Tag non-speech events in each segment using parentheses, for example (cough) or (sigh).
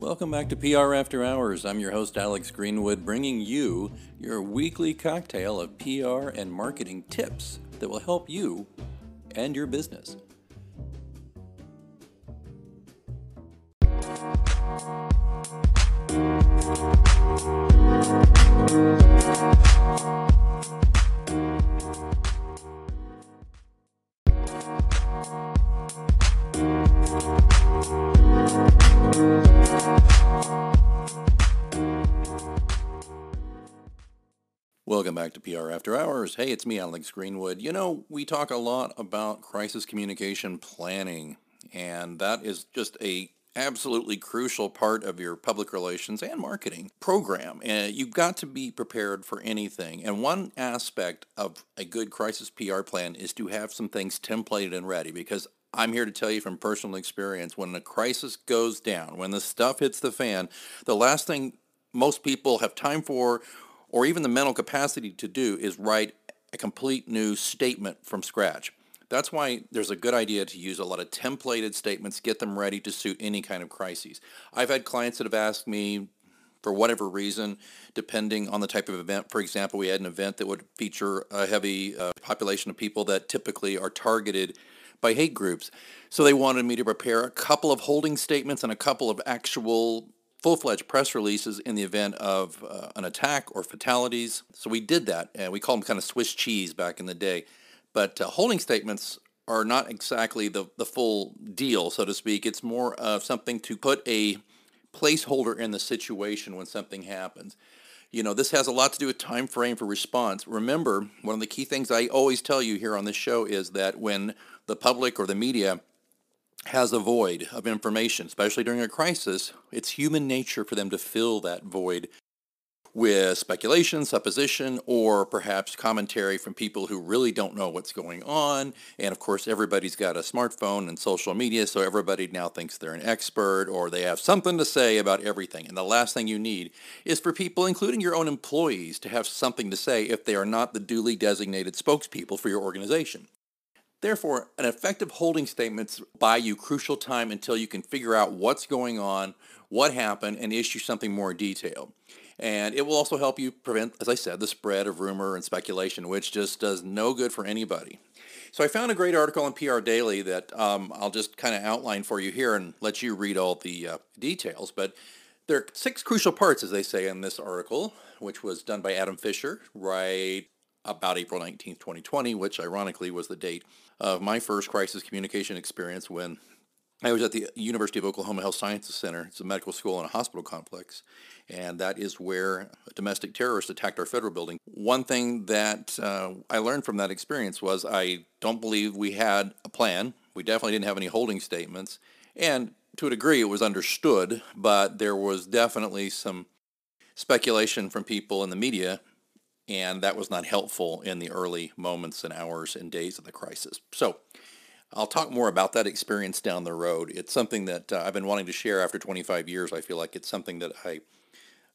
Welcome back to PR After Hours. I'm your host, Alex Greenwood, bringing you your weekly cocktail of PR and marketing tips that will help you and your business. Welcome back to PR After Hours. Hey, it's me, Alex Greenwood. You know, we talk a lot about crisis communication planning, and that is just a absolutely crucial part of your public relations and marketing program. And you've got to be prepared for anything. And one aspect of a good crisis PR plan is to have some things templated and ready because I'm here to tell you from personal experience, when a crisis goes down, when the stuff hits the fan, the last thing most people have time for or even the mental capacity to do is write a complete new statement from scratch. That's why there's a good idea to use a lot of templated statements, get them ready to suit any kind of crises. I've had clients that have asked me for whatever reason, depending on the type of event. For example, we had an event that would feature a heavy uh, population of people that typically are targeted by hate groups. So they wanted me to prepare a couple of holding statements and a couple of actual full-fledged press releases in the event of uh, an attack or fatalities. So we did that, and we called them kind of Swiss cheese back in the day. But uh, holding statements are not exactly the, the full deal, so to speak. It's more of something to put a placeholder in the situation when something happens. You know, this has a lot to do with time frame for response. Remember, one of the key things I always tell you here on this show is that when the public or the media has a void of information, especially during a crisis, it's human nature for them to fill that void with speculation, supposition, or perhaps commentary from people who really don't know what's going on. And of course, everybody's got a smartphone and social media, so everybody now thinks they're an expert or they have something to say about everything. And the last thing you need is for people, including your own employees, to have something to say if they are not the duly designated spokespeople for your organization. Therefore, an effective holding statement buy you crucial time until you can figure out what's going on, what happened, and issue something more detailed. And it will also help you prevent, as I said, the spread of rumor and speculation, which just does no good for anybody. So I found a great article in PR Daily that um, I'll just kind of outline for you here and let you read all the uh, details. But there are six crucial parts, as they say in this article, which was done by Adam Fisher right about April 19th, 2020, which ironically was the date of my first crisis communication experience when I was at the University of Oklahoma Health Sciences Center. It's a medical school and a hospital complex, and that is where a domestic terrorist attacked our federal building. One thing that uh, I learned from that experience was I don't believe we had a plan. We definitely didn't have any holding statements, and to a degree it was understood, but there was definitely some speculation from people in the media and that was not helpful in the early moments and hours and days of the crisis. So I'll talk more about that experience down the road. It's something that uh, I've been wanting to share after 25 years. I feel like it's something that I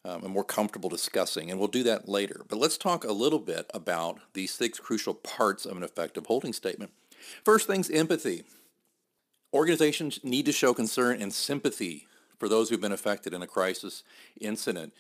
um, am more comfortable discussing, and we'll do that later. But let's talk a little bit about these six crucial parts of an effective holding statement. First thing's empathy. Organizations need to show concern and sympathy for those who've been affected in a crisis incident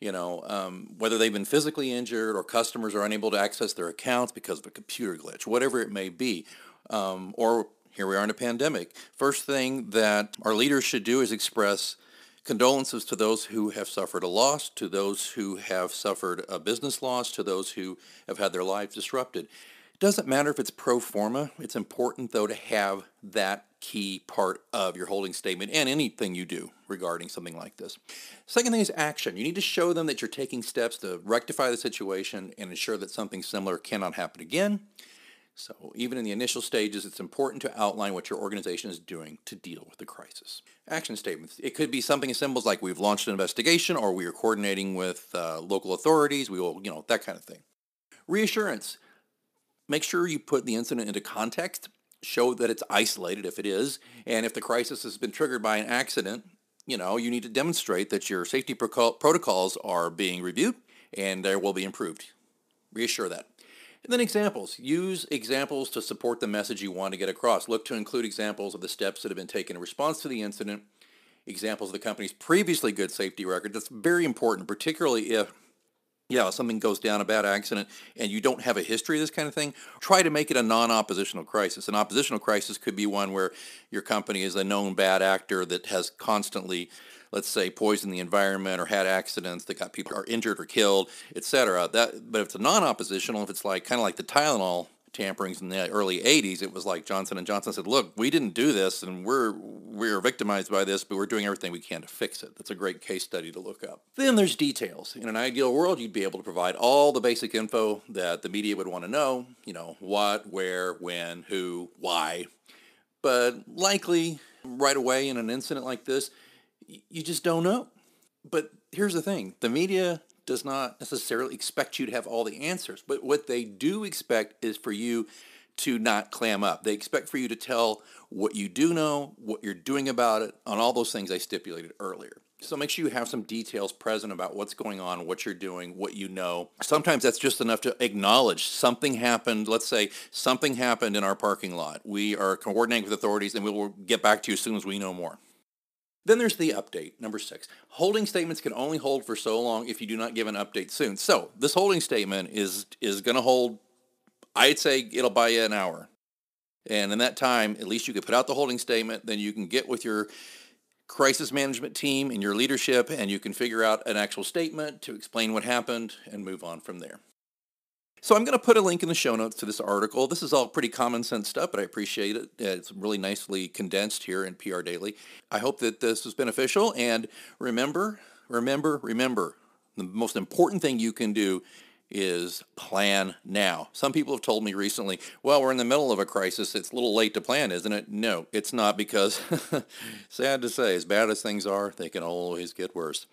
you know, um, whether they've been physically injured or customers are unable to access their accounts because of a computer glitch, whatever it may be, um, or here we are in a pandemic. First thing that our leaders should do is express condolences to those who have suffered a loss, to those who have suffered a business loss, to those who have had their lives disrupted. It doesn't matter if it's pro forma. It's important, though, to have that key part of your holding statement and anything you do regarding something like this. Second thing is action. You need to show them that you're taking steps to rectify the situation and ensure that something similar cannot happen again. So even in the initial stages, it's important to outline what your organization is doing to deal with the crisis. Action statements. It could be something as simple as like we've launched an investigation or we are coordinating with uh, local authorities. We will, you know, that kind of thing. Reassurance. Make sure you put the incident into context, show that it's isolated if it is, and if the crisis has been triggered by an accident, you know, you need to demonstrate that your safety protocols are being reviewed and there will be improved. Reassure that. And then examples. Use examples to support the message you want to get across. Look to include examples of the steps that have been taken in response to the incident examples of the company's previously good safety record. That's very important, particularly if yeah, something goes down, a bad accident, and you don't have a history of this kind of thing, try to make it a non-oppositional crisis. An oppositional crisis could be one where your company is a known bad actor that has constantly, let's say, poisoned the environment or had accidents that got people are injured or killed, etc. That, but if it's a non-oppositional, if it's like kind of like the Tylenol tamperings in the early 80s, it was like Johnson and Johnson said, "Look, we didn't do this, and we're we're victimized by this, but we're doing everything we can to fix it." That's a great case study to look up. Then there's details. In an ideal world, you'd be able to provide all the basic info that the media would want to know. You know, what, where, when, who, why. But likely, right away in an incident like this, you just don't know. But here's the thing: the media does not necessarily expect you to have all the answers, but what they do expect is for you to not clam up. They expect for you to tell what you do know, what you're doing about it, on all those things I stipulated earlier. So make sure you have some details present about what's going on, what you're doing, what you know. Sometimes that's just enough to acknowledge something happened. Let's say something happened in our parking lot. We are coordinating with authorities and we will get back to you as soon as we know more. Then there's the update, number six. Holding statements can only hold for so long if you do not give an update soon. So this holding statement is is going to hold, I'd say it'll buy you an hour. And in that time, at least you could put out the holding statement, then you can get with your crisis management team and your leadership and you can figure out an actual statement to explain what happened and move on from there. So I'm going to put a link in the show notes to this article. This is all pretty common sense stuff, but I appreciate it. It's really nicely condensed here in PR Daily. I hope that this was beneficial. And remember, remember, remember, the most important thing you can do is plan now. Some people have told me recently, well, we're in the middle of a crisis. It's a little late to plan, isn't it? No, it's not because, (laughs) sad to say, as bad as things are, they can always get worse.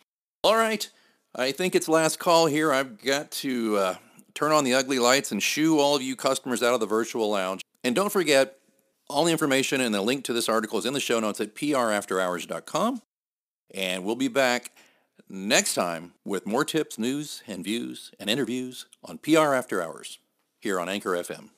All right. I think it's last call here. I've got to uh, turn on the ugly lights and shoo all of you customers out of the virtual lounge. And don't forget, all the information and the link to this article is in the show notes at prafterhours.com. And we'll be back next time with more tips, news, and views and interviews on PR After Hours here on Anchor FM.